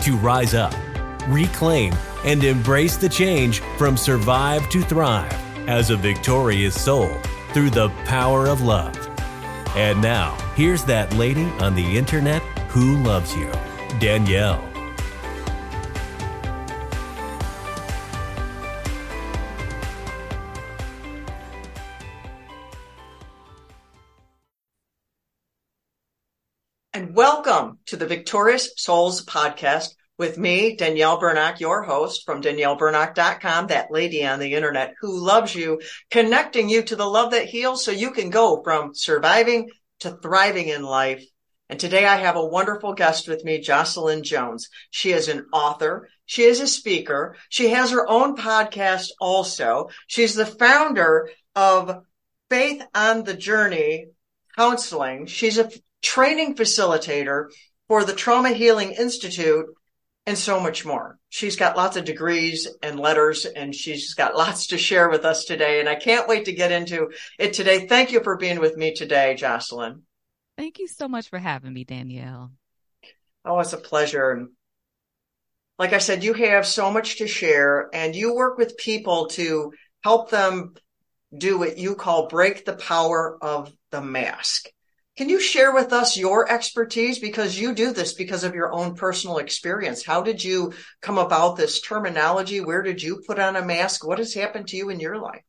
to rise up, reclaim, and embrace the change from survive to thrive as a victorious soul through the power of love. And now, here's that lady on the internet who loves you, Danielle. To the Victorious Souls podcast with me, Danielle Bernock, your host from DanielleBernock.com, that lady on the internet who loves you, connecting you to the love that heals so you can go from surviving to thriving in life. And today I have a wonderful guest with me, Jocelyn Jones. She is an author. She is a speaker. She has her own podcast also. She's the founder of Faith on the Journey Counseling. She's a training facilitator for the Trauma Healing Institute and so much more. She's got lots of degrees and letters and she's got lots to share with us today. And I can't wait to get into it today. Thank you for being with me today, Jocelyn. Thank you so much for having me, Danielle. Oh, it's a pleasure. And like I said, you have so much to share and you work with people to help them do what you call break the power of the mask. Can you share with us your expertise? Because you do this because of your own personal experience. How did you come about this terminology? Where did you put on a mask? What has happened to you in your life?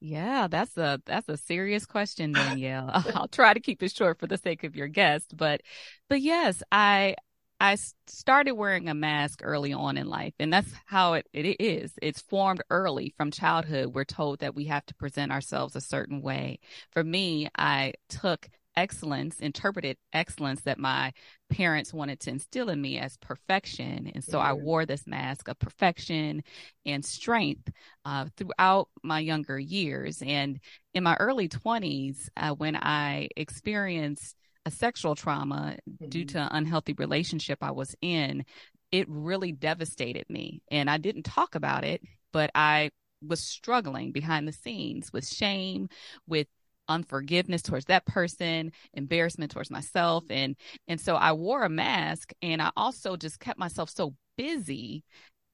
Yeah, that's a that's a serious question, Danielle. I'll try to keep it short for the sake of your guest, but but yes, I I started wearing a mask early on in life, and that's how it, it is. It's formed early from childhood. We're told that we have to present ourselves a certain way. For me, I took excellence, interpreted excellence that my parents wanted to instill in me as perfection. And so I wore this mask of perfection and strength uh, throughout my younger years. And in my early 20s, uh, when I experienced a sexual trauma mm-hmm. due to an unhealthy relationship I was in, it really devastated me. And I didn't talk about it, but I was struggling behind the scenes with shame, with unforgiveness towards that person, embarrassment towards myself. And, and so I wore a mask and I also just kept myself so busy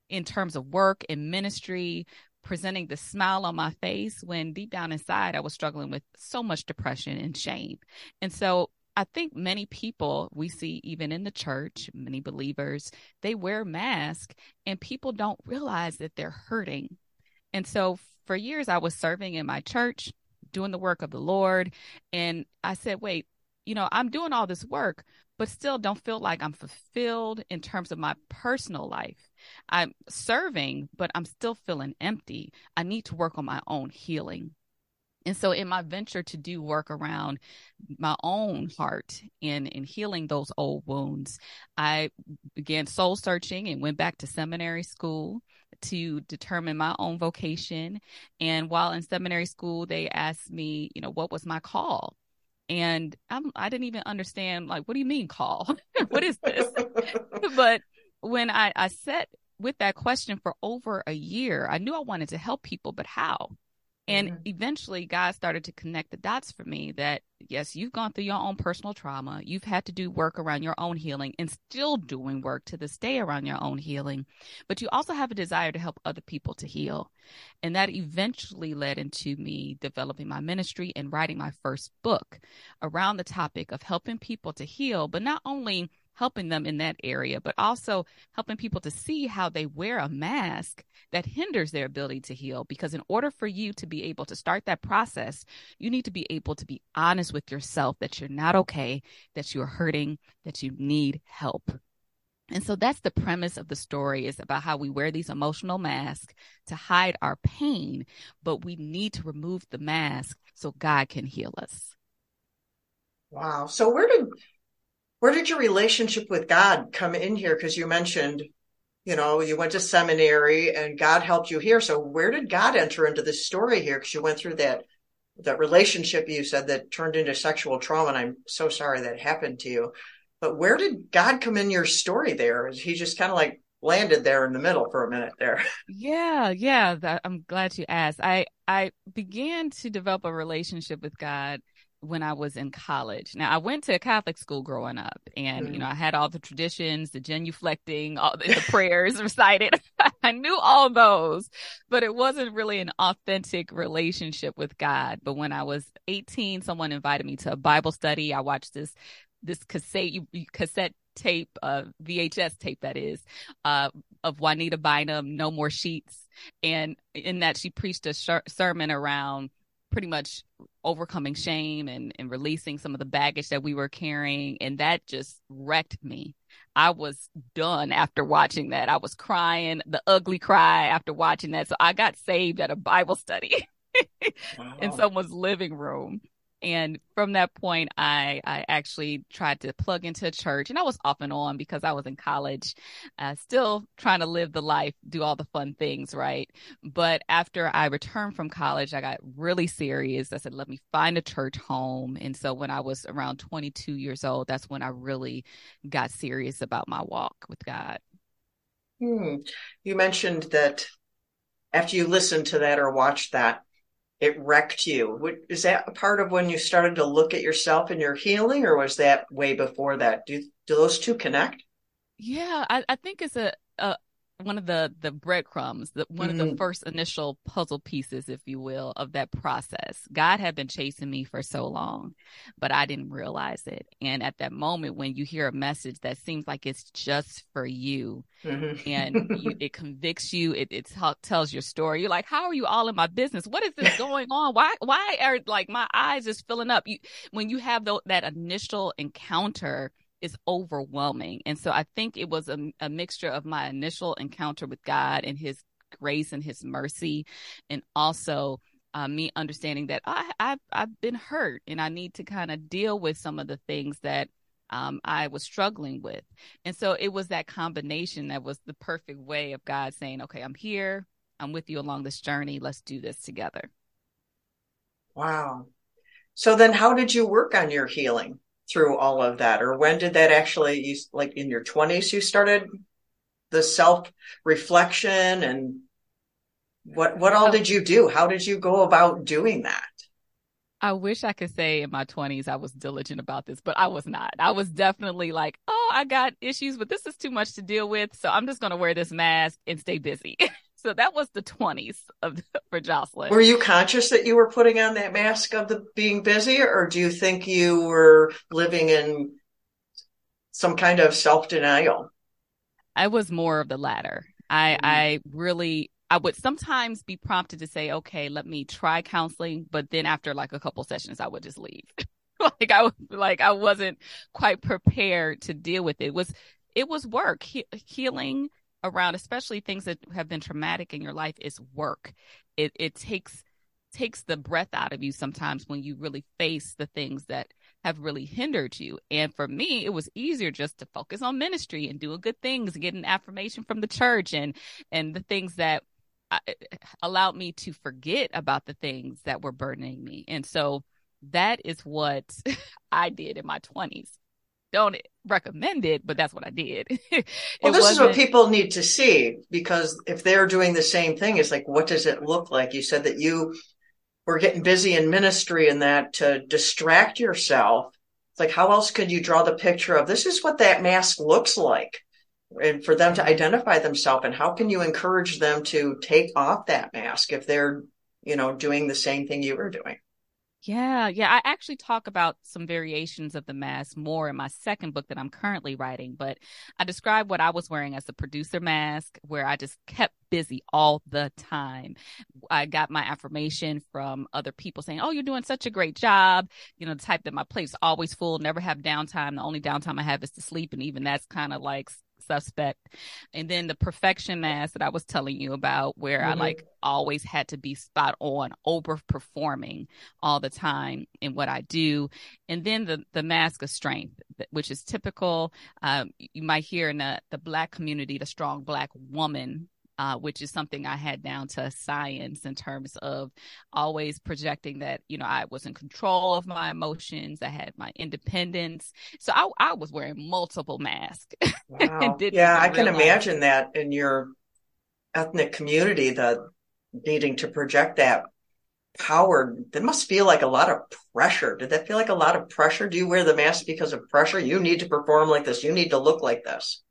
in terms of work and ministry, presenting the smile on my face when deep down inside I was struggling with so much depression and shame. And so I think many people we see even in the church, many believers, they wear masks and people don't realize that they're hurting. And so for years I was serving in my church doing the work of the Lord. And I said, wait, you know, I'm doing all this work, but still don't feel like I'm fulfilled in terms of my personal life. I'm serving, but I'm still feeling empty. I need to work on my own healing. And so in my venture to do work around my own heart and in healing those old wounds, I began soul searching and went back to seminary school to determine my own vocation. And while in seminary school, they asked me, you know, what was my call? And I'm, I didn't even understand, like, what do you mean call? what is this? but when I, I sat with that question for over a year, I knew I wanted to help people, but how? And mm-hmm. eventually, God started to connect the dots for me that, yes, you've gone through your own personal trauma. You've had to do work around your own healing and still doing work to this day around your own healing. But you also have a desire to help other people to heal. And that eventually led into me developing my ministry and writing my first book around the topic of helping people to heal, but not only helping them in that area, but also helping people to see how they wear a mask that hinders their ability to heal. Because in order for you to be able to start that process, you need to be able to be honest with yourself that you're not okay, that you're hurting, that you need help. And so that's the premise of the story is about how we wear these emotional masks to hide our pain, but we need to remove the mask so God can heal us. Wow. So where did Where did your relationship with God come in here? Because you mentioned, you know, you went to seminary and God helped you here. So where did God enter into this story here? Because you went through that that relationship you said that turned into sexual trauma, and I'm so sorry that happened to you. But where did God come in your story there? He just kind of like landed there in the middle for a minute there? Yeah, yeah. That, I'm glad you asked. I I began to develop a relationship with God when I was in college. Now I went to a Catholic school growing up and, mm. you know, I had all the traditions, the genuflecting, all the, the prayers recited. I knew all those, but it wasn't really an authentic relationship with God. But when I was 18, someone invited me to a Bible study. I watched this, this cassette, cassette tape, uh, VHS tape that is, uh, of Juanita Bynum, No More Sheets. And in that she preached a sh- sermon around pretty much overcoming shame and, and releasing some of the baggage that we were carrying. And that just wrecked me. I was done after watching that. I was crying, the ugly cry after watching that. So I got saved at a Bible study wow. in someone's living room and from that point i i actually tried to plug into a church and i was off and on because i was in college uh, still trying to live the life do all the fun things right? But after i returned from college i got really serious. I said let me find a church home. And so when i was around 22 years old that's when i really got serious about my walk with god. Hmm. you mentioned that after you listened to that or watched that it wrecked you. Is that a part of when you started to look at yourself and your healing, or was that way before that? Do do those two connect? Yeah, I, I think it's a, a one of the the breadcrumbs, the, one mm-hmm. of the mm. first initial puzzle pieces, if you will, of that process. God had been chasing me for so long, but I didn't realize it. And at that moment, when you hear a message that seems like it's just for you, mm-hmm. and you, it convicts you, it, it t- tells your story. You're like, "How are you all in my business? What is this going on? Why why are like my eyes just filling up?" You when you have the, that initial encounter is overwhelming. And so I think it was a, a mixture of my initial encounter with God and his grace and his mercy, and also uh, me understanding that I, I've, I've been hurt and I need to kind of deal with some of the things that um, I was struggling with. And so it was that combination that was the perfect way of God saying, okay, I'm here. I'm with you along this journey. Let's do this together. Wow. So then how did you work on your healing? Through all of that or when did that actually you like in your 20s you started the self reflection and what what all did you do how did you go about doing that I wish I could say in my 20s I was diligent about this, but I was not. I was definitely like, oh, I got issues, but this is too much to deal with. So I'm just going to wear this mask and stay busy. So that was the 20s of for Jocelyn. Were you conscious that you were putting on that mask of the being busy or do you think you were living in some kind of self-denial? I was more of the latter. I mm-hmm. I really I would sometimes be prompted to say, "Okay, let me try counseling," but then after like a couple sessions I would just leave. like I like I wasn't quite prepared to deal with it. it was it was work. He- healing around, especially things that have been traumatic in your life, is work. It it takes takes the breath out of you sometimes when you really face the things that have really hindered you. And for me, it was easier just to focus on ministry and doing good things, getting affirmation from the church and and the things that I, uh, allowed me to forget about the things that were burdening me. And so that is what I did in my 20s don't recommend it, but that's what I did. well, this is what people need to see because if they're doing the same thing, it's like, what does it look like? You said that you were getting busy in ministry and that to distract yourself. It's like, how else could you draw the picture of this is what that mask looks like? And for them to mm-hmm. identify themselves and how can you encourage them to take off that mask if they're, you know, doing the same thing you were doing? Yeah, yeah. I actually talk about some variations of the mask more in my second book that I'm currently writing, but I describe what I was wearing as a producer mask where I just kept busy all the time. I got my affirmation from other people saying, Oh, you're doing such a great job. You know, the type that my plate's always full, never have downtime. The only downtime I have is to sleep. And even that's kind of like suspect. And then the perfection mask that I was telling you about, where mm-hmm. I like always had to be spot on, overperforming all the time in what I do. And then the, the mask of strength, which is typical. Um, you might hear in the, the black community, the strong black woman uh, which is something I had down to science in terms of always projecting that, you know, I was in control of my emotions. I had my independence. So I, I was wearing multiple masks. Wow. yeah, I can imagine that in your ethnic community, the needing to project that power that must feel like a lot of pressure did that feel like a lot of pressure do you wear the mask because of pressure you need to perform like this you need to look like this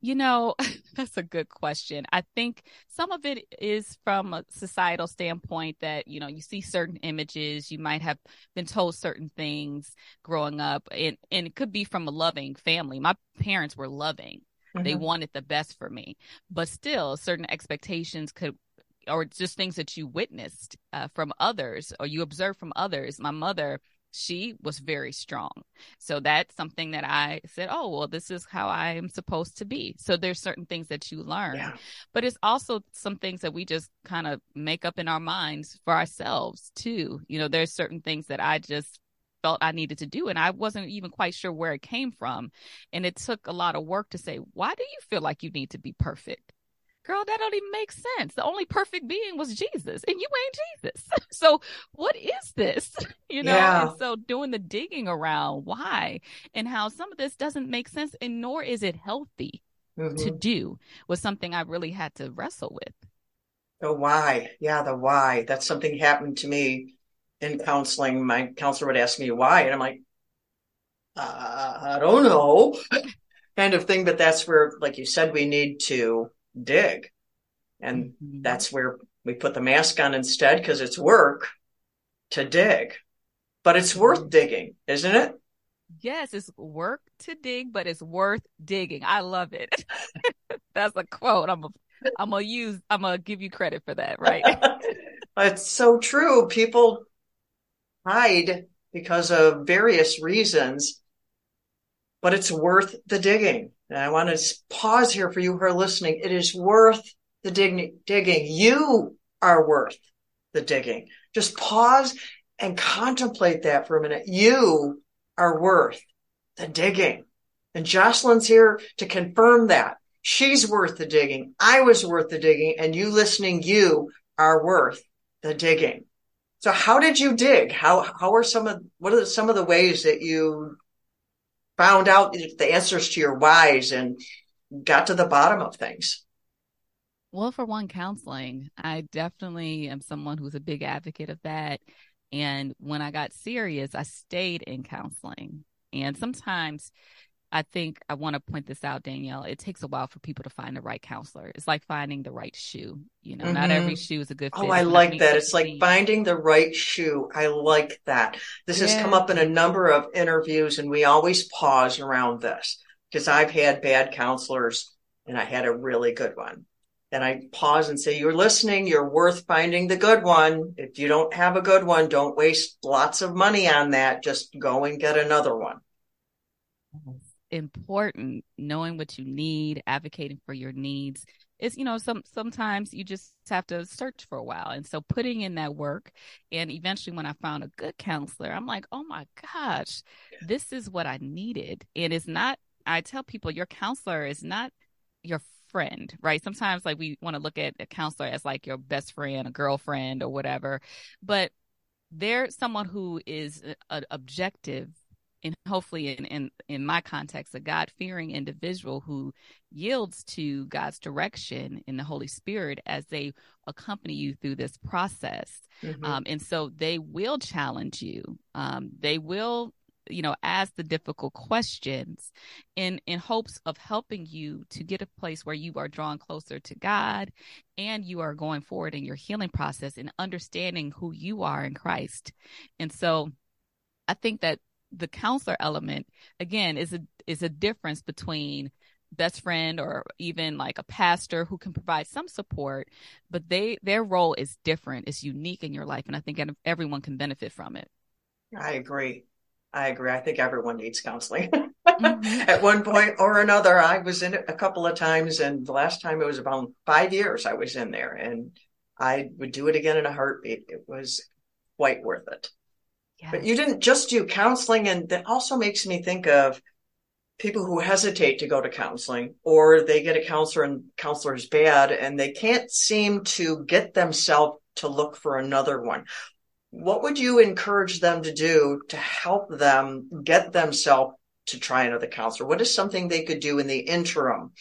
you know, that's a good question. I think some of it is from a societal standpoint that, you know, you see certain images, you might have been told certain things growing up, and, and it could be from a loving family. My parents were loving. Mm-hmm. They wanted the best for me, but still certain expectations could or just things that you witnessed uh, from others or you observed from others. My mother she was very strong. So that's something that I said, oh, well, this is how I am supposed to be. So there's certain things that you learn, yeah. but it's also some things that we just kind of make up in our minds for ourselves too. You know, there's certain things that I just felt I needed to do and I wasn't even quite sure where it came from. And it took a lot of work to say, why do you feel like you need to be perfect? girl, that don't even make sense. The only perfect being was Jesus, and you ain't Jesus. so what is this? You know, yeah. and so doing the digging around why and how some of this doesn't make sense, and nor is it healthy mm-hmm. to do was something I really had to wrestle with. The why, yeah, the why. That's something happened to me in counseling. My counselor would ask me why, and I'm like, uh, I don't know, kind of thing. But that's where, like you said, we need to dig. And mm-hmm. that's where we put the mask on instead because it's work to dig. But it's worth digging, isn't it? Yes, it's work to dig, but it's worth digging. I love it. that's a quote. I'm a, I'm gonna use. I'm gonna give you credit for that, right? it's so true. People hide because of various reasons, but it's worth the digging. And I want to pause here for you who are listening. It is worth the dig- digging. You are worth the digging. Just pause and contemplate that for a minute. You are worth the digging. And Jocelyn's here to confirm that. She's worth the digging. I was worth the digging. And you listening, you are worth the digging. So how did you dig? How, how are some of, what are some of the ways that you found out the answers to your whys and got to the bottom of things? Well, for one, counseling. I definitely am someone who's a big advocate of that. And when I got serious, I stayed in counseling. And sometimes I think I want to point this out, Danielle. It takes a while for people to find the right counselor. It's like finding the right shoe. You know, mm-hmm. not every shoe is a good fit. Oh, I like that. It's like finding the right shoe. I like that. This yeah. has come up in a number of interviews and we always pause around this because I've had bad counselors and I had a really good one. And I pause and say, you're listening. You're worth finding the good one. If you don't have a good one, don't waste lots of money on that. Just go and get another one important knowing what you need advocating for your needs is you know some sometimes you just have to search for a while and so putting in that work and eventually when i found a good counselor i'm like oh my gosh this is what i needed and it's not i tell people your counselor is not your friend right sometimes like we want to look at a counselor as like your best friend a girlfriend or whatever but they're someone who is an objective and hopefully in, in, in my context, a God fearing individual who yields to God's direction in the Holy Spirit as they accompany you through this process. Mm-hmm. Um, and so they will challenge you. Um, they will, you know, ask the difficult questions in, in hopes of helping you to get a place where you are drawn closer to God and you are going forward in your healing process and understanding who you are in Christ. And so I think that the counselor element again is a is a difference between best friend or even like a pastor who can provide some support but they their role is different. It's unique in your life and i think everyone can benefit from it. I agree i agree i think everyone needs counseling mm-hmm. at one point or another. I was in it a couple of times, and the last time it was about five years I was in there, and I would do it again in a heartbeat. It was quite worth it. Yeah. But you didn't just do counseling, and that also makes me think of people who hesitate to go to counseling or they get a counselor and counselor is bad and they can't seem to get themselves to look for another one. What would you encourage them to do to help them get themselves to try another counselor? What is something they could do in the interim?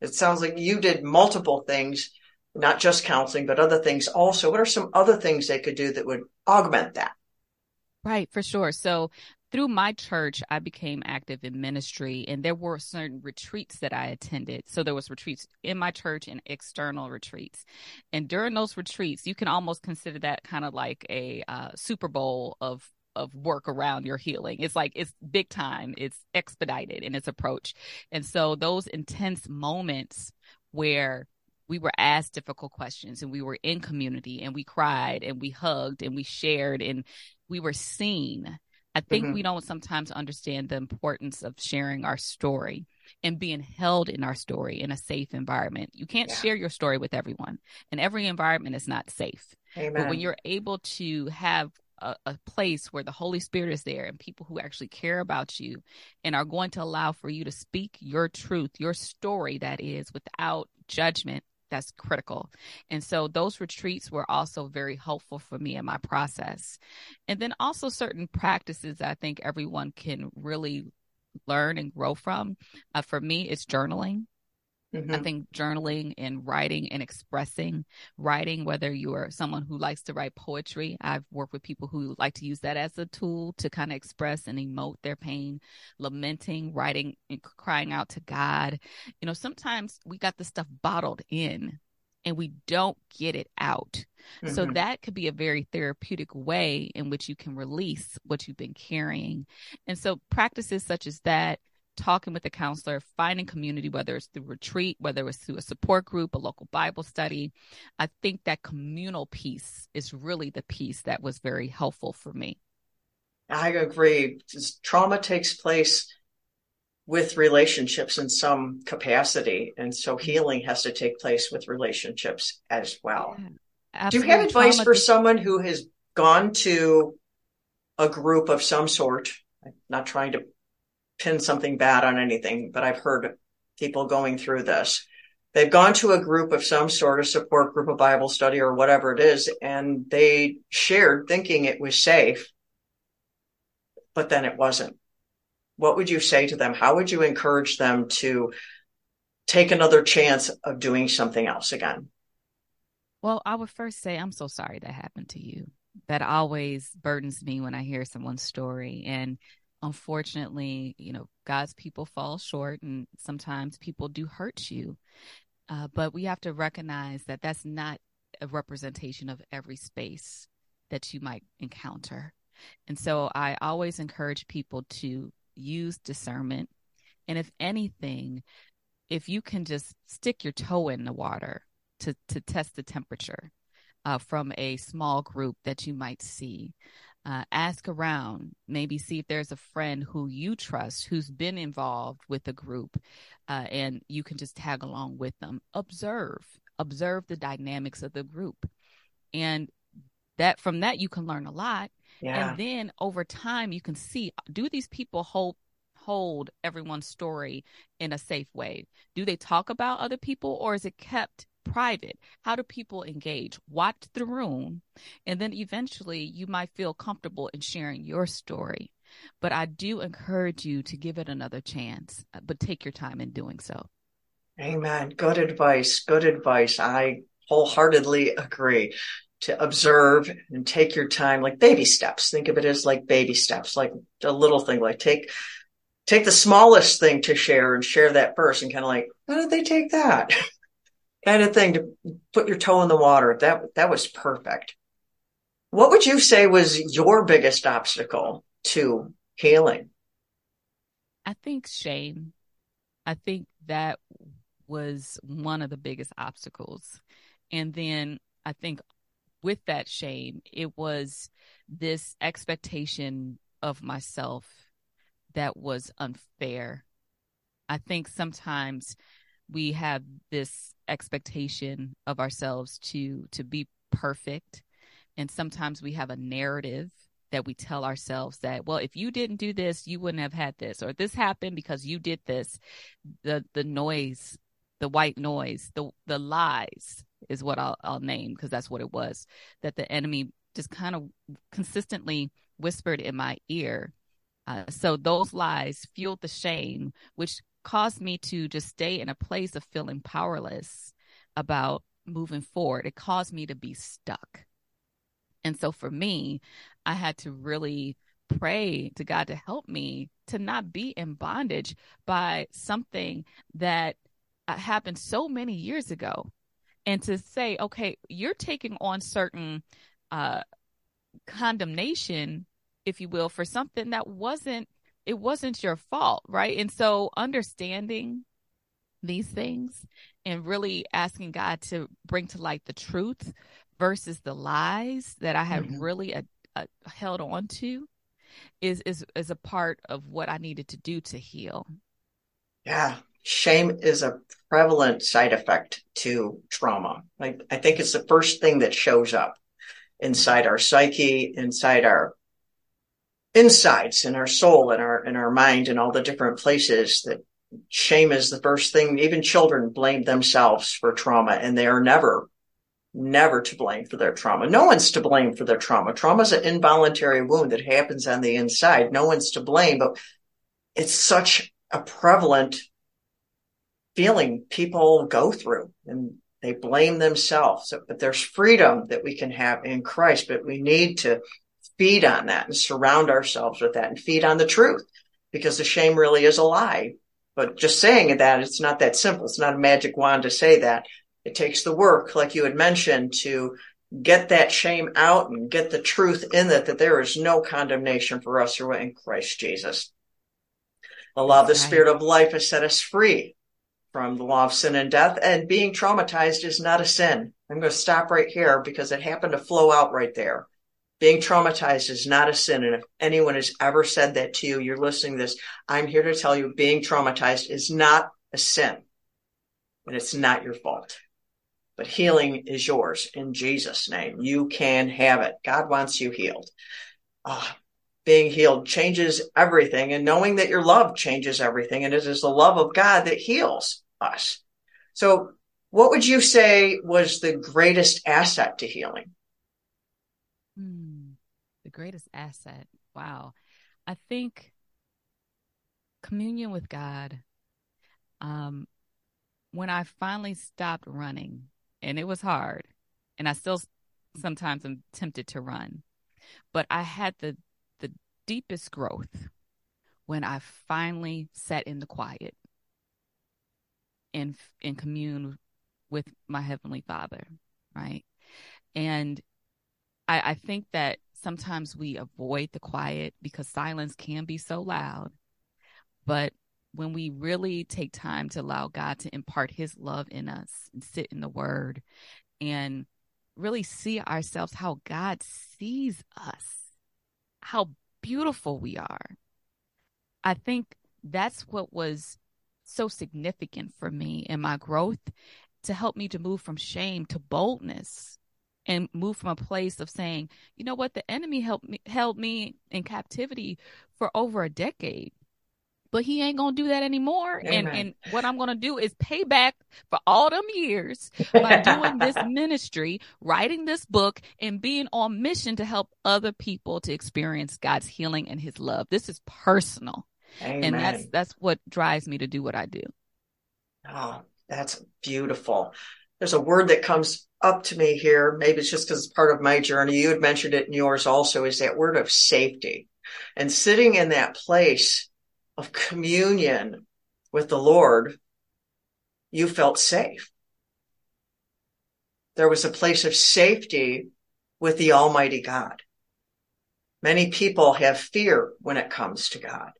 It sounds like you did multiple things, not just counseling, but other things also. What are some other things they could do that would augment that? Right, for sure. So through my church, I became active in ministry and there were certain retreats that I attended. So there was retreats in my church and external retreats. And during those retreats, you can almost consider that kind of like a uh, Super Bowl of of work around your healing. It's like it's big time, it's expedited in its approach. And so those intense moments where we were asked difficult questions and we were in community and we cried and we hugged and we shared and we were seen I think mm-hmm. we don't sometimes understand the importance of sharing our story and being held in our story in a safe environment. You can't yeah. share your story with everyone, and every environment is not safe. Amen. But when you're able to have a, a, place where the Holy Spirit is there and people who actually care about you and are going to allow for you to speak your truth, your story, that is, without judgment, that's critical. And so those retreats were also very helpful for me in my process. And then also certain practices I think everyone can really learn and grow from. Uh, for me, it's journaling. Mm-hmm. I think journaling and writing and expressing writing, whether you are someone who likes to write poetry, I've worked with people who like to use that as a tool to kind of express and emote their pain, lamenting, writing and crying out to God. You know, sometimes we got the stuff bottled in and we don't get it out. Mm-hmm. So that could be a very therapeutic way in which you can release what you've been carrying. And so practices such as that talking with a counselor, finding community, whether it's through retreat, whether it's through a support group, a local Bible study. I think that communal piece is really the piece that was very helpful for me. I agree. Trauma takes place with relationships in some capacity. And so mm-hmm. healing has to take place with relationships as well. Yeah, Do you have advice for someone who has gone to a group of some sort? I'm not trying to pin something bad on anything, but I've heard people going through this. They've gone to a group of some sort of support group, of Bible study or whatever it is, and they shared thinking it was safe, but then it wasn't. What would you say to them? How would you encourage them to take another chance of doing something else again? Well, I would first say, I'm so sorry that happened to you. That always burdens me when I hear someone's story. And unfortunately, you know, God's people fall short and sometimes people do hurt you. Uh, but we have to recognize that that's not a representation of every space that you might encounter. And so I always encourage people to use discernment. And if anything, if you can just stick your toe in the water to, to test the temperature uh, from a small group that you might see, uh, ask around, maybe see if there's a friend who you trust who's been involved with a group, uh, and you can just tag along with them. Observe, observe the dynamics of the group, and that from that you can learn a lot. Yeah. And then over time, you can see do these people hold hold everyone's story in a safe way? Do they talk about other people, or is it kept private. How do people engage? Watch the room. And then eventually you might feel comfortable in sharing your story. But I do encourage you to give it another chance, uh, but take your time in doing so. Amen. Good advice. Good advice. I wholeheartedly agree to observe and take your time like baby steps. Think of it as like baby steps, like a little thing, like take, take the smallest thing to share and share that first and kind of like, how did they take that? kind of thing to put your toe in the water. That that was perfect. What would you say was your biggest obstacle to healing? I think shame. I think that was one of the biggest obstacles. And then I think with that shame, it was this expectation of myself that was unfair. I think sometimes we have this expectation of ourselves to to be perfect. And sometimes we have a narrative that we tell ourselves that well if you didn't do this you wouldn't have had this or this happened because you did this. The the noise the white noise the the lies is what I'll, I'll name because that's what it was that the enemy just kind of consistently whispered in my ear. Uh, so those lies fueled the shame which caused me to just stay in a place of feeling powerless about moving forward it caused me to be stuck and so for me, I had to really pray to God to help me to not be in bondage by something that uh, happened so many years ago. And to say, okay, you're taking on certain uh, condemnation, if you will, for something that wasn't it wasn't your fault, right? And so understanding these things and really asking God to bring to light the truth versus the lies that I had mm-hmm. really uh, uh, held on to is is is a part of what I needed to do to heal. Yeah, shame is a prevalent side effect to trauma. Like I think it's the first thing that shows up inside our psyche, inside our insides, in our soul, and our in our mind, and all the different places that shame is the first thing. Even children blame themselves for trauma, and they are never never to blame for their trauma. No one's to blame for their trauma. Trauma is an involuntary wound that happens on the inside. No one's to blame, but it's such a prevalent feeling people go through and they blame themselves. But there's freedom that we can have in Christ, but we need to feed on that and surround ourselves with that and feed on the truth because the shame really is a lie. But just saying that, it's not that simple. It's not a magic wand to say that. It takes the work, like you had mentioned, to get that shame out and get the truth in it that there is no condemnation for us who are in Christ Jesus. The law of the spirit of life has set us free from the law of sin and death and being traumatized is not a sin. I'm going to stop right here because it happened to flow out right there. Being traumatized is not a sin. And if anyone has ever said that to you, you're listening to this, I'm here to tell you being traumatized is not a sin and it's not your fault but healing is yours in Jesus' name. You can have it. God wants you healed. Uh, being healed changes everything, and knowing that your love changes everything, and it is the love of God that heals us. So, what would you say was the greatest asset to healing? Greatest asset. Wow. I think communion with God. Um, when I finally stopped running, and it was hard. And I still sometimes am tempted to run. But I had the the deepest growth when I finally sat in the quiet and and commune with my heavenly Father, right? And I, I think that sometimes we avoid the quiet because silence can be so loud. But when we really take time to allow God to impart his love in us and sit in the word and really see ourselves how God sees us, how beautiful we are. I think that's what was so significant for me in my growth to help me to move from shame to boldness and move from a place of saying, you know what, the enemy helped me held me in captivity for over a decade but he ain't gonna do that anymore. And and what I'm gonna do is pay back for all them years by doing this ministry, writing this book, and being on mission to help other people to experience God's healing and His love. This is personal, Amen. and that's that's what drives me to do what I do. Oh, that's beautiful. There's a word that comes up to me here. Maybe it's just because it's part of my journey. You had mentioned it in yours also. Is that word of safety, and sitting in that place of communion with the Lord, you felt safe. There was a place of safety with the Almighty God. Many people have fear when it comes to God.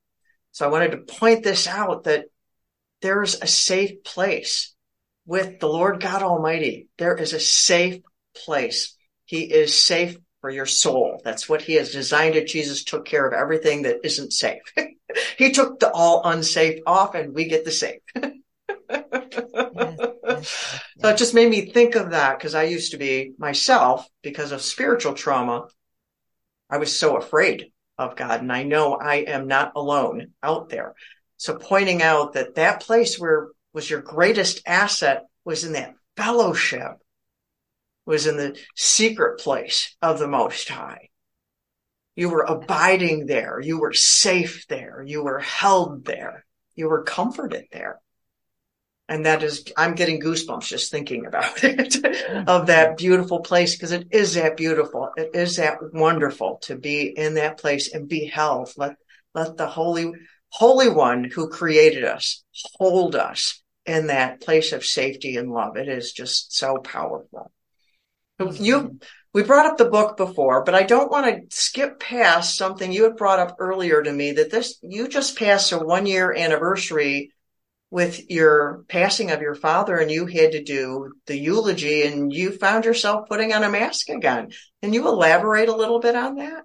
So I wanted to point this out that there's a safe place with the Lord God Almighty. There is a safe place. He is safe for your soul. That's what he has designed it. Jesus took care of everything that isn't safe. he took the all unsafe off and we get the safe. So it just made me think of that because I used to be myself because of spiritual trauma. I was so afraid of God and I know I am not alone out there. So pointing out that that place where was your greatest asset was in that fellowship, was in the secret place of the Most High. You were abiding there. You were safe there. You were held there. You were comforted there. And that is, I'm getting goosebumps just thinking about it, of that beautiful place, because it is that beautiful. It is that wonderful to be in that place and be held. Let, let the Holy, Holy One who created us hold us in that place of safety and love. It is just so powerful. Mm-hmm. You, we brought up the book before, but I don't want to skip past something you had brought up earlier to me that this, you just passed a one year anniversary with your passing of your father and you had to do the eulogy and you found yourself putting on a mask again. Can you elaborate a little bit on that?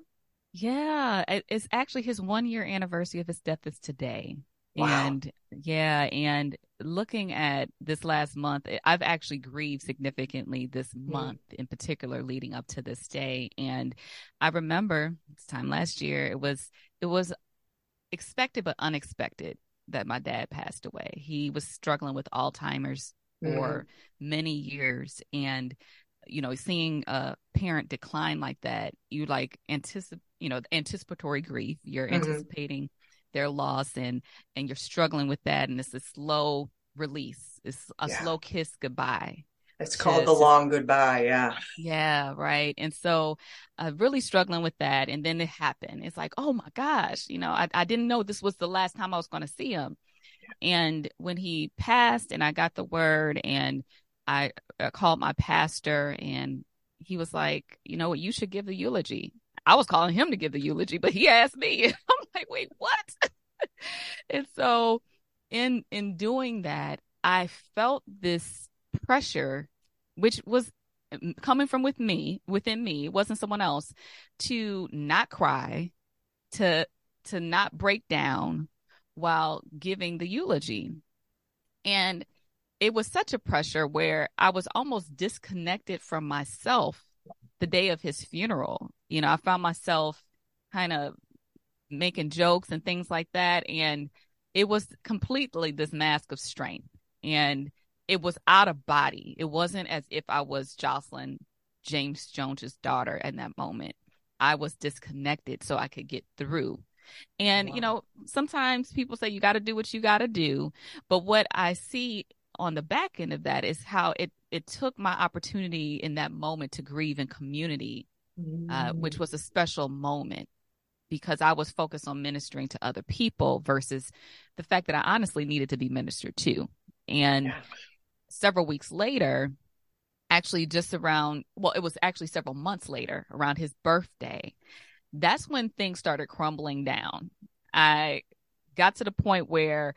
Yeah, it's actually his one year anniversary of his death is today. Wow. And yeah, and looking at this last month, I've actually grieved significantly this mm. month in particular leading up to this day. And I remember this time last year, it was, it was expected but unexpected that my dad passed away. He was struggling with Alzheimer's mm-hmm. for many years and you know, seeing a parent decline like that, you like anticipate, you know, anticipatory grief. You're mm-hmm. anticipating their loss and and you're struggling with that and it's a slow release. It's a yeah. slow kiss goodbye. It's called the long goodbye. Yeah. Yeah. Right. And so, uh, really struggling with that. And then it happened. It's like, oh my gosh, you know, I, I didn't know this was the last time I was going to see him. And when he passed and I got the word and I, I uh, called my pastor and he was like, you know what, you should give the eulogy. I was calling him to give the eulogy, but he asked me. I'm like, wait, what? and so in in doing that, I felt this pressure, which was um, coming from with me, within me, wasn't someone else, to not cry, to to not break down while giving the eulogy. And it was such a pressure where I was almost disconnected from myself the day of his funeral. You know, I found myself kind of making jokes and things like that. And it was completely this mask of strength. And it was out of body. It wasn't as if I was Jocelyn James Jones's daughter in that moment. I was disconnected so I could get through. And wow. you know, sometimes people say you got to do what you got to do, but what I see on the back end of that is how it it took my opportunity in that moment to grieve in community, mm. uh, which mm. was a special moment because I was focused on ministering to other people versus the fact that I honestly needed to be ministered to. And yeah several weeks later, actually just around, well, it was actually several months later, around his birthday, that's when things started crumbling down. I got to the point where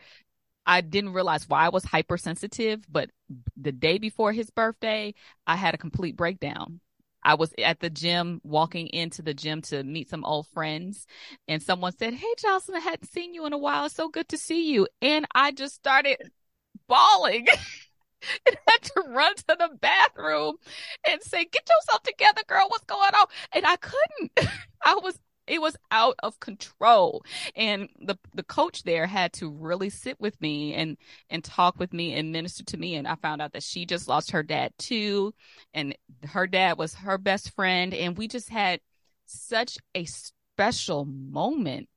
I didn't realize why I was hypersensitive, but the day before his birthday, I had a complete breakdown. I was at the gym, walking into the gym to meet some old friends, and someone said, Hey, Jocelyn, I hadn't seen you in a while. It's so good to see you. And I just started bawling. and had to run to the bathroom and say, get yourself together, girl. What's going on? And I couldn't. I was, it was out of control. And the, the coach there had to really sit with me and, and talk with me and minister to me. And I found out that she just lost her dad too. And her dad was her best friend. And we just had such a special moment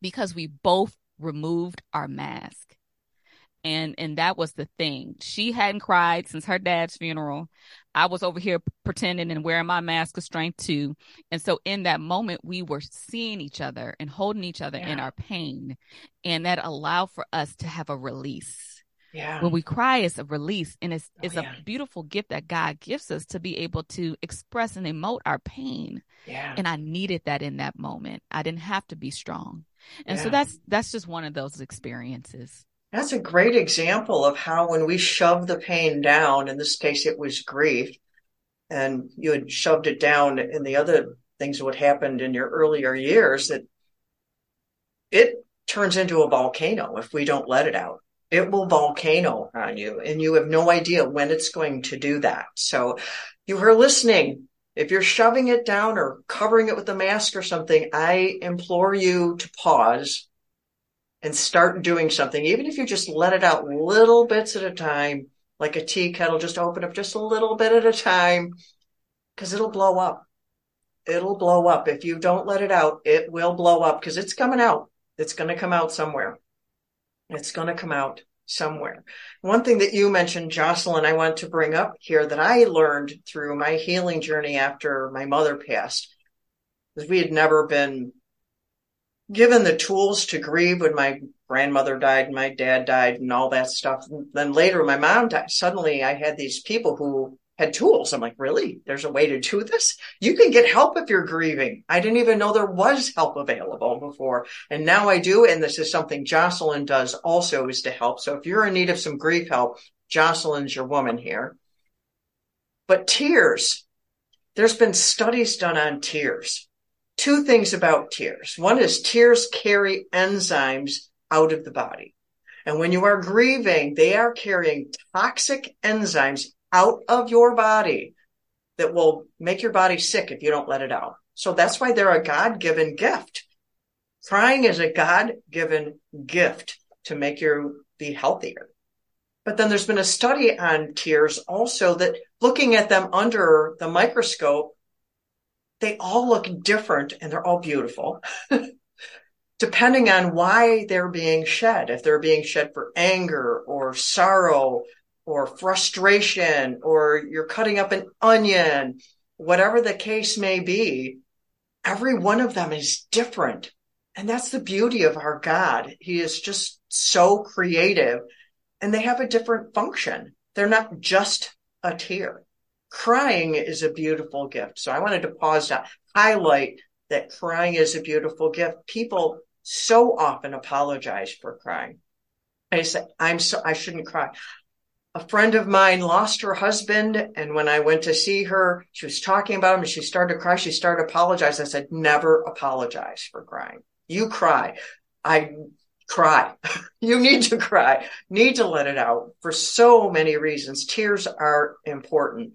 because we both removed our mask and and that was the thing she hadn't cried since her dad's funeral i was over here pretending and wearing my mask of strength too and so in that moment we were seeing each other and holding each other yeah. in our pain and that allowed for us to have a release yeah. When we cry, it's a release and it's, oh, it's yeah. a beautiful gift that God gives us to be able to express and emote our pain. Yeah. And I needed that in that moment. I didn't have to be strong. And yeah. so that's, that's just one of those experiences. That's a great example of how when we shove the pain down, in this case, it was grief, and you had shoved it down in the other things what happened in your earlier years that it turns into a volcano if we don't let it out. It will volcano on you and you have no idea when it's going to do that. So you are listening. If you're shoving it down or covering it with a mask or something, I implore you to pause and start doing something. Even if you just let it out little bits at a time, like a tea kettle, just open up just a little bit at a time because it'll blow up. It'll blow up. If you don't let it out, it will blow up because it's coming out. It's going to come out somewhere. It's going to come out somewhere. One thing that you mentioned, Jocelyn, I want to bring up here that I learned through my healing journey after my mother passed is we had never been given the tools to grieve when my grandmother died and my dad died and all that stuff. Then later my mom died. Suddenly I had these people who had tools. I'm like, really? There's a way to do this? You can get help if you're grieving. I didn't even know there was help available before. And now I do. And this is something Jocelyn does also is to help. So if you're in need of some grief help, Jocelyn's your woman here. But tears, there's been studies done on tears. Two things about tears. One is tears carry enzymes out of the body. And when you are grieving, they are carrying toxic enzymes out of your body that will make your body sick if you don't let it out. So that's why they're a God given gift. Crying is a God given gift to make you be healthier. But then there's been a study on tears also that looking at them under the microscope, they all look different and they're all beautiful. Depending on why they're being shed, if they're being shed for anger or sorrow or frustration or you're cutting up an onion, whatever the case may be, every one of them is different. And that's the beauty of our God. He is just so creative and they have a different function. They're not just a tear. Crying is a beautiful gift. So I wanted to pause to highlight that crying is a beautiful gift. People so often apologize for crying. I say, I'm so, I shouldn't cry a friend of mine lost her husband. And when I went to see her, she was talking about him and she started to cry. She started to apologize. I said, never apologize for crying. You cry. I cry. you need to cry, need to let it out for so many reasons. Tears are important.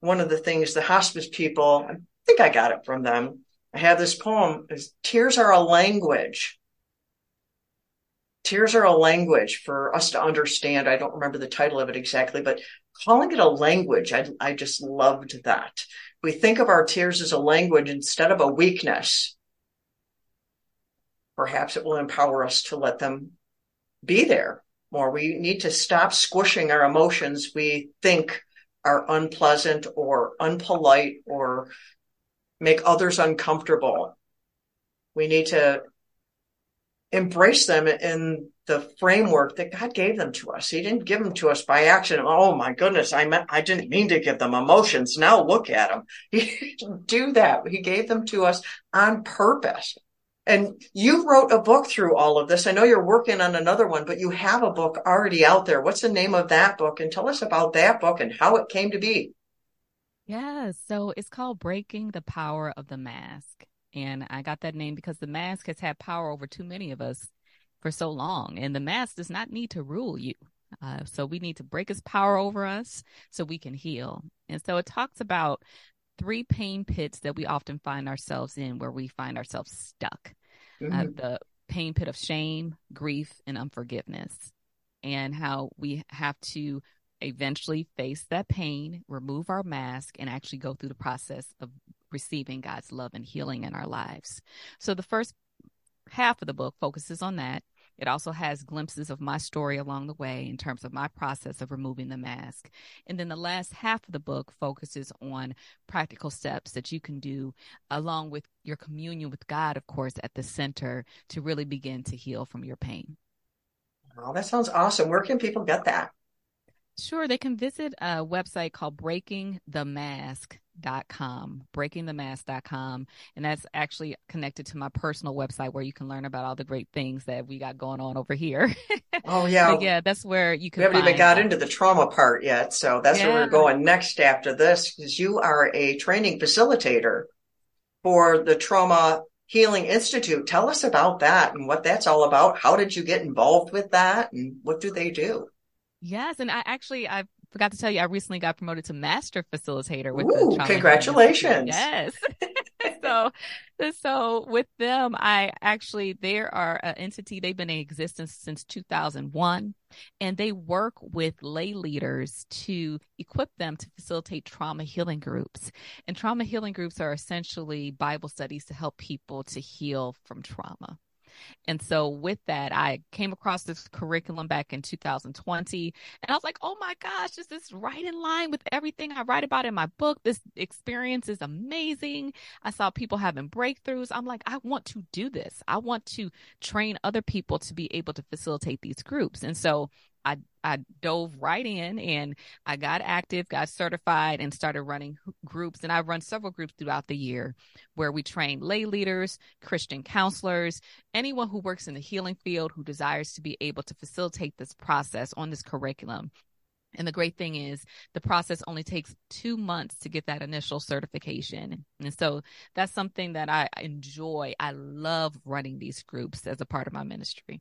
One of the things the hospice people, I think I got it from them. I have this poem is tears are a language tears are a language for us to understand. I don't remember the title of it exactly, but calling it a language, I, I just loved that. We think of our tears as a language instead of a weakness. Perhaps it will empower us to let them be there more. We need to stop squishing our emotions we think are unpleasant or unpolite or make others uncomfortable. We need to embrace them in the framework that God gave them to us. He didn't give them to us by accident. Oh my goodness, I meant I didn't mean to give them emotions. Now look at them. He didn't do that. He gave them to us on purpose. And you wrote a book through all of this. I know you're working on another one, but you have a book already out there. What's the name of that book? And tell us about that book and how it came to be. Yeah, so it's called Breaking the Power of the Mask. And I got that name because the mask has had power over too many of us for so long. And the mask does not need to rule you. Uh, so we need to break its power over us so we can heal. And so it talks about three pain pits that we often find ourselves in where we find ourselves stuck. Mm-hmm. Uh, the pain pit of shame, grief, and unforgiveness, and how we have to eventually face that pain, remove our mask, and actually go through the process of receiving God's love and healing in our lives. So the first half of the book focuses on that. It also has glimpses of my story along the way in terms of my process of removing the mask. And then the last half of the book focuses on practical steps that you can do along with your communion with God, of course, at the center to really begin to heal from your pain. Oh, that sounds awesome. Where can people get that? Sure, they can visit a website called Breaking the Mask dot com breakingthemask.com and that's actually connected to my personal website where you can learn about all the great things that we got going on over here oh yeah yeah that's where you can we haven't even got into the trauma part yet so that's yeah. where we're going next after this because you are a training facilitator for the trauma Healing Institute. Tell us about that and what that's all about. How did you get involved with that and what do they do? Yes, and I actually I forgot to tell you I recently got promoted to master facilitator with Ooh, the congratulations. Yes. so so with them I actually they are an entity they've been in existence since 2001 and they work with lay leaders to equip them to facilitate trauma healing groups. And trauma healing groups are essentially Bible studies to help people to heal from trauma. And so with that, I came across this curriculum back in 2020 and I was like, oh my gosh, is this is right in line with everything I write about in my book. This experience is amazing. I saw people having breakthroughs. I'm like, I want to do this. I want to train other people to be able to facilitate these groups. And so I I dove right in and I got active, got certified, and started running groups. And I've run several groups throughout the year where we train lay leaders, Christian counselors, anyone who works in the healing field who desires to be able to facilitate this process on this curriculum. And the great thing is the process only takes two months to get that initial certification. And so that's something that I enjoy. I love running these groups as a part of my ministry.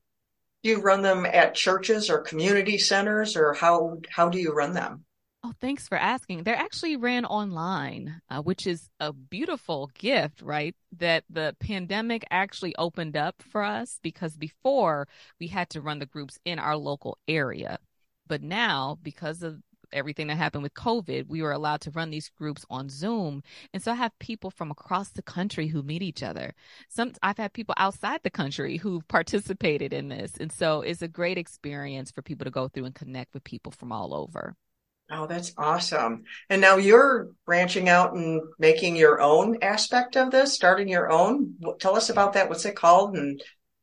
Do you run them at churches or community centers or how how do you run them? Oh, thanks for asking. They're actually ran online, uh, which is a beautiful gift, right? That the pandemic actually opened up for us because before we had to run the groups in our local area. But now, because of everything that happened with COVID, we were allowed to run these groups on Zoom. And so I have people from across the country who meet each other. Some I've had people outside the country who've participated in this. And so it's a great experience for people to go through and connect with people from all over. Oh, that's awesome. And now you're branching out and making your own aspect of this, starting your own. Tell us about that. What's it called? And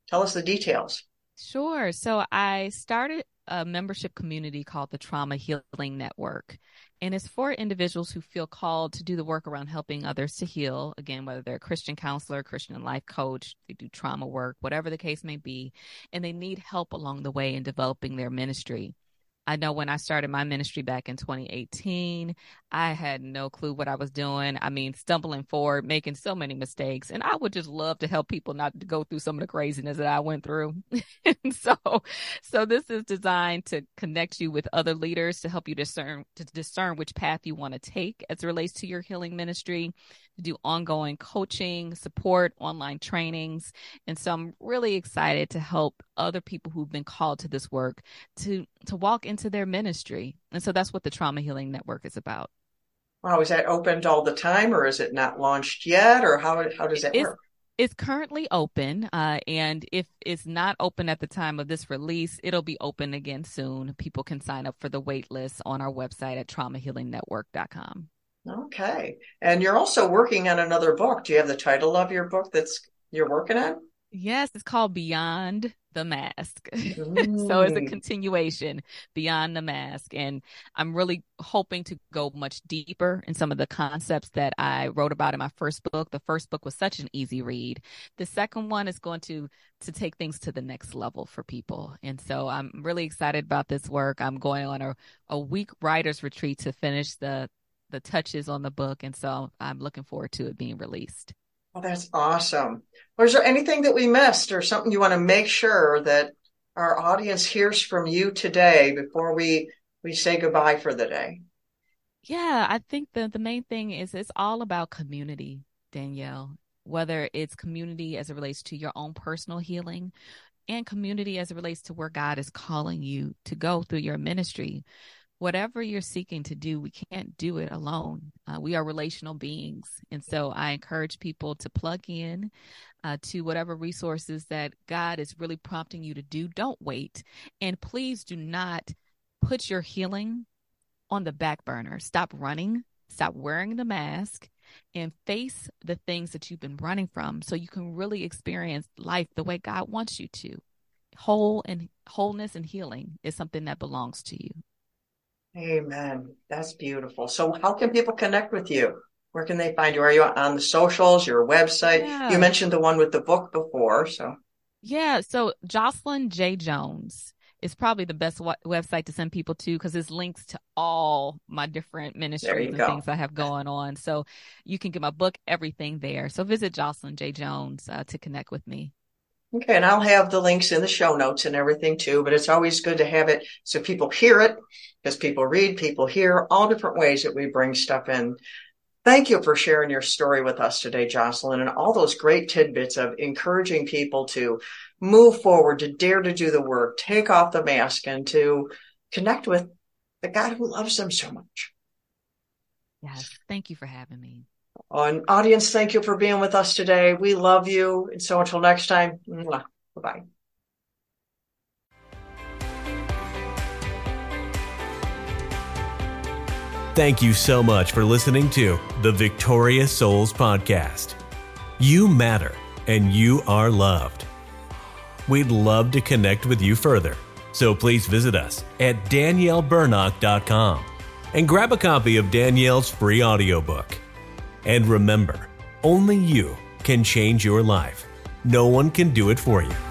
tell us the details. Sure. So I started a membership community called the Trauma Healing Network. And it's for individuals who feel called to do the work around helping others to heal. Again, whether they're a Christian counselor, Christian life coach, they do trauma work, whatever the case may be, and they need help along the way in developing their ministry. I know when I started my ministry back in 2018, I had no clue what I was doing. I mean, stumbling forward, making so many mistakes. And I would just love to help people not to go through some of the craziness that I went through. and so, so this is designed to connect you with other leaders to help you discern, to discern which path you want to take as it relates to your healing ministry do ongoing coaching, support, online trainings. And so I'm really excited to help other people who've been called to this work to to walk into their ministry. And so that's what the Trauma Healing Network is about. Wow, is that opened all the time or is it not launched yet or how how does that it's, work? It's currently open, uh, and if it's not open at the time of this release, it'll be open again soon. People can sign up for the wait list on our website at traumahealingnetwork.com. Okay. And you're also working on another book. Do you have the title of your book that's you're working on? Yes, it's called Beyond the Mask. so it's a mm. continuation beyond the mask. And I'm really hoping to go much deeper in some of the concepts that I wrote about in my first book. The first book was such an easy read. The second one is going to to take things to the next level for people. And so I'm really excited about this work. I'm going on a, a week writers retreat to finish the the touches on the book. And so I'm looking forward to it being released. Well, that's awesome. Or is there anything that we missed or something you want to make sure that our audience hears from you today before we, we say goodbye for the day? Yeah, I think the, the main thing is it's all about community, Danielle, whether it's community as it relates to your own personal healing and community as it relates to where God is calling you to go through your ministry whatever you're seeking to do, we can't do it alone. Uh, we are relational beings. And so I encourage people to plug in uh, to whatever resources that God is really prompting you to do. Don't wait. And please do not put your healing on the back burner. Stop running, stop wearing the mask. And face the things that you've been running from so you can really experience life the way God wants you to. Whole and wholeness and healing is something that belongs to you. Amen. That's beautiful. So how can people connect with you? Where can they find you? Are you on the socials, your website? Yeah. You mentioned the one with the book before, so. Yeah, so Jocelyn J. Jones. is probably the best w- website to send people to because it's links to all my different ministries and go. things I have going on. So you can get my book, everything there. So visit Jocelyn J. Jones uh, to connect with me. Okay, and I'll have the links in the show notes and everything too, but it's always good to have it so people hear it because people read, people hear all different ways that we bring stuff in. Thank you for sharing your story with us today, Jocelyn, and all those great tidbits of encouraging people to move forward, to dare to do the work, take off the mask, and to connect with the God who loves them so much. Yes. Thank you for having me. And audience, thank you for being with us today. We love you. And so until next time, bye bye. Thank you so much for listening to the Victorious Souls Podcast. You matter and you are loved. We'd love to connect with you further, so please visit us at daniellebernock.com and grab a copy of Danielle's free audiobook. And remember, only you can change your life. No one can do it for you.